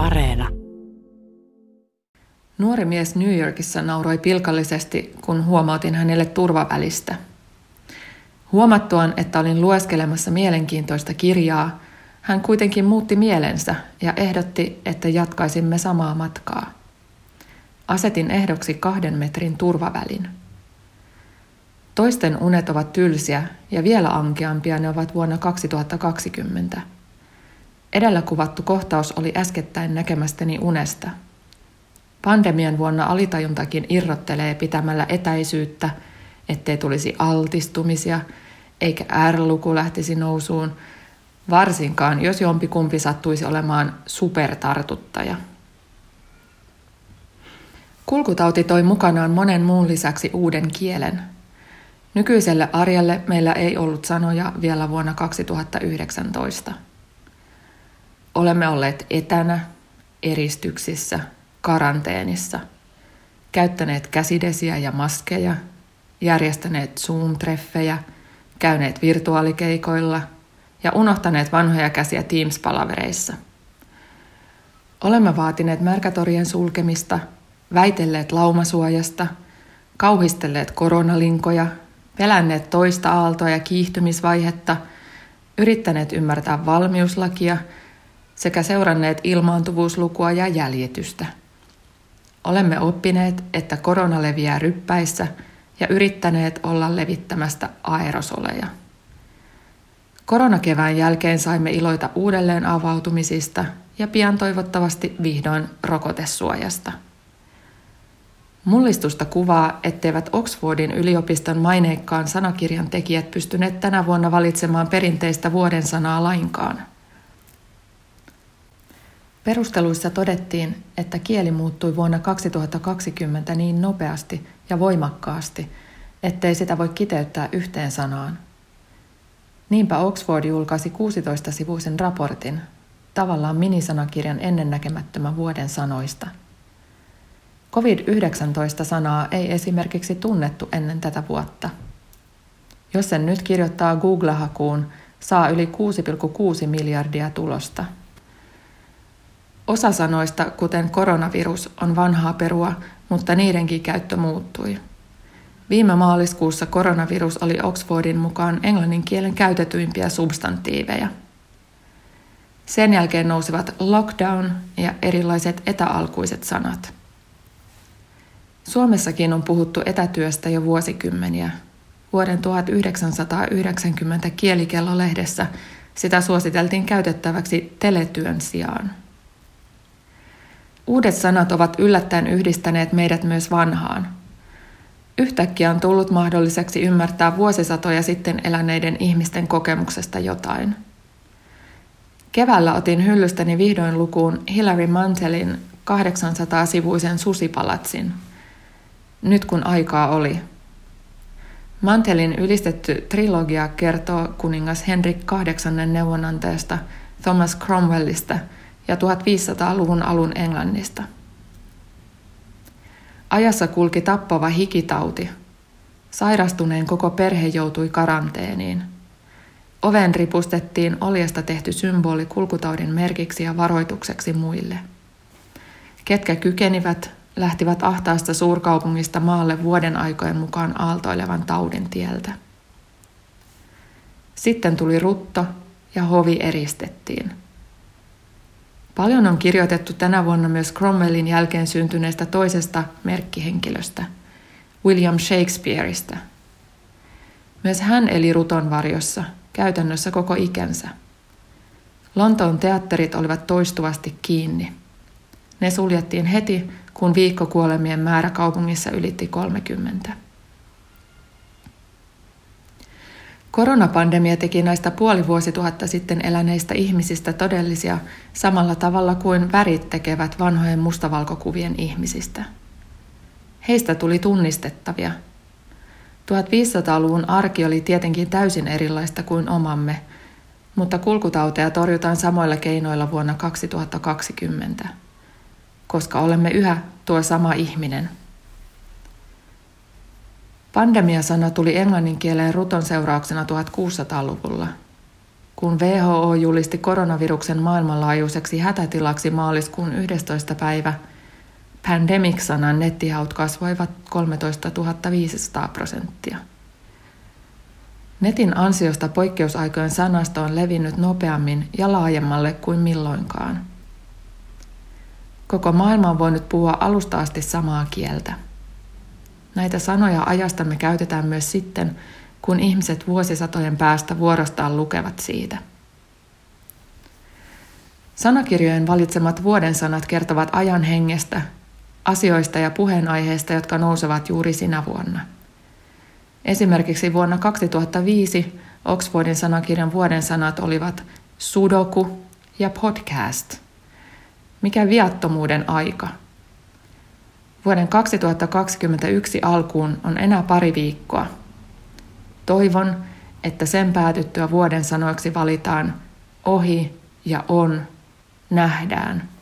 Areena. Nuori mies New Yorkissa nauroi pilkallisesti, kun huomautin hänelle turvavälistä. Huomattuaan, että olin lueskelemassa mielenkiintoista kirjaa, hän kuitenkin muutti mielensä ja ehdotti, että jatkaisimme samaa matkaa. Asetin ehdoksi kahden metrin turvavälin. Toisten unet ovat tylsiä ja vielä ankeampia ne ovat vuonna 2020. Edellä kuvattu kohtaus oli äskettäin näkemästäni unesta. Pandemian vuonna alitajuntakin irrottelee pitämällä etäisyyttä, ettei tulisi altistumisia, eikä R-luku lähtisi nousuun, varsinkaan jos jompikumpi sattuisi olemaan supertartuttaja. Kulkutauti toi mukanaan monen muun lisäksi uuden kielen. Nykyiselle arjelle meillä ei ollut sanoja vielä vuonna 2019. Olemme olleet etänä, eristyksissä, karanteenissa, käyttäneet käsidesiä ja maskeja, järjestäneet Zoom-treffejä, käyneet virtuaalikeikoilla ja unohtaneet vanhoja käsiä Teams-palavereissa. Olemme vaatineet märkätorien sulkemista, väitelleet laumasuojasta, kauhistelleet koronalinkoja, pelänneet toista aaltoa ja kiihtymisvaihetta, yrittäneet ymmärtää valmiuslakia – sekä seuranneet ilmaantuvuuslukua ja jäljitystä. Olemme oppineet, että korona leviää ryppäissä ja yrittäneet olla levittämästä aerosoleja. Koronakevään jälkeen saimme iloita uudelleen avautumisista ja pian toivottavasti vihdoin rokotesuojasta. Mullistusta kuvaa, etteivät Oxfordin yliopiston maineikkaan sanakirjan tekijät pystyneet tänä vuonna valitsemaan perinteistä vuoden sanaa lainkaan – Perusteluissa todettiin, että kieli muuttui vuonna 2020 niin nopeasti ja voimakkaasti, ettei sitä voi kiteyttää yhteen sanaan. Niinpä Oxford julkaisi 16-sivuisen raportin, tavallaan minisanakirjan ennennäkemättömän vuoden sanoista. COVID-19-sanaa ei esimerkiksi tunnettu ennen tätä vuotta. Jos sen nyt kirjoittaa Google-hakuun, saa yli 6,6 miljardia tulosta – Osa sanoista, kuten koronavirus, on vanhaa perua, mutta niidenkin käyttö muuttui. Viime maaliskuussa koronavirus oli Oxfordin mukaan englannin kielen käytetyimpiä substantiiveja. Sen jälkeen nousivat lockdown ja erilaiset etäalkuiset sanat. Suomessakin on puhuttu etätyöstä jo vuosikymmeniä. Vuoden 1990 kielikellolehdessä sitä suositeltiin käytettäväksi teletyön sijaan. Uudet sanat ovat yllättäen yhdistäneet meidät myös vanhaan. Yhtäkkiä on tullut mahdolliseksi ymmärtää vuosisatoja sitten eläneiden ihmisten kokemuksesta jotain. Keväällä otin hyllystäni vihdoin lukuun Hilary Mantelin 800-sivuisen susipalatsin. Nyt kun aikaa oli. Mantelin ylistetty trilogia kertoo kuningas Henrik VIII neuvonantajasta Thomas Cromwellista – ja 1500-luvun alun Englannista. Ajassa kulki tappava hikitauti. Sairastuneen koko perhe joutui karanteeniin. Oven ripustettiin oljesta tehty symboli kulkutaudin merkiksi ja varoitukseksi muille. Ketkä kykenivät, lähtivät ahtaasta suurkaupungista maalle vuoden aikojen mukaan aaltoilevan taudin tieltä. Sitten tuli rutto ja hovi eristettiin. Paljon on kirjoitettu tänä vuonna myös Cromwellin jälkeen syntyneestä toisesta merkkihenkilöstä, William Shakespeareista. Myös hän eli ruton varjossa, käytännössä koko ikänsä. Lontoon teatterit olivat toistuvasti kiinni. Ne suljettiin heti, kun viikkokuolemien määrä kaupungissa ylitti 30. Koronapandemia teki näistä puoli vuosituhatta sitten eläneistä ihmisistä todellisia samalla tavalla kuin värit tekevät vanhojen mustavalkokuvien ihmisistä. Heistä tuli tunnistettavia. 1500-luvun arki oli tietenkin täysin erilaista kuin omamme, mutta kulkutauteja torjutaan samoilla keinoilla vuonna 2020, koska olemme yhä tuo sama ihminen – Pandemiasana tuli englannin kieleen ruton seurauksena 1600-luvulla. kun WHO julisti koronaviruksen maailmanlaajuiseksi hätätilaksi maaliskuun 11. päivä, pandemic-sanan nettihaut kasvoivat 13 500 prosenttia. Netin ansiosta poikkeusaikojen sanasto on levinnyt nopeammin ja laajemmalle kuin milloinkaan. Koko maailma on voinut puhua alusta asti samaa kieltä. Näitä sanoja ajastamme käytetään myös sitten, kun ihmiset vuosisatojen päästä vuorostaan lukevat siitä. Sanakirjojen valitsemat vuoden sanat kertovat ajan hengestä, asioista ja puheenaiheista, jotka nousevat juuri sinä vuonna. Esimerkiksi vuonna 2005 Oxfordin sanakirjan vuoden sanat olivat sudoku ja podcast. Mikä viattomuuden aika? Vuoden 2021 alkuun on enää pari viikkoa – Toivon, että sen päätyttyä vuoden sanoiksi valitaan ohi ja on, nähdään –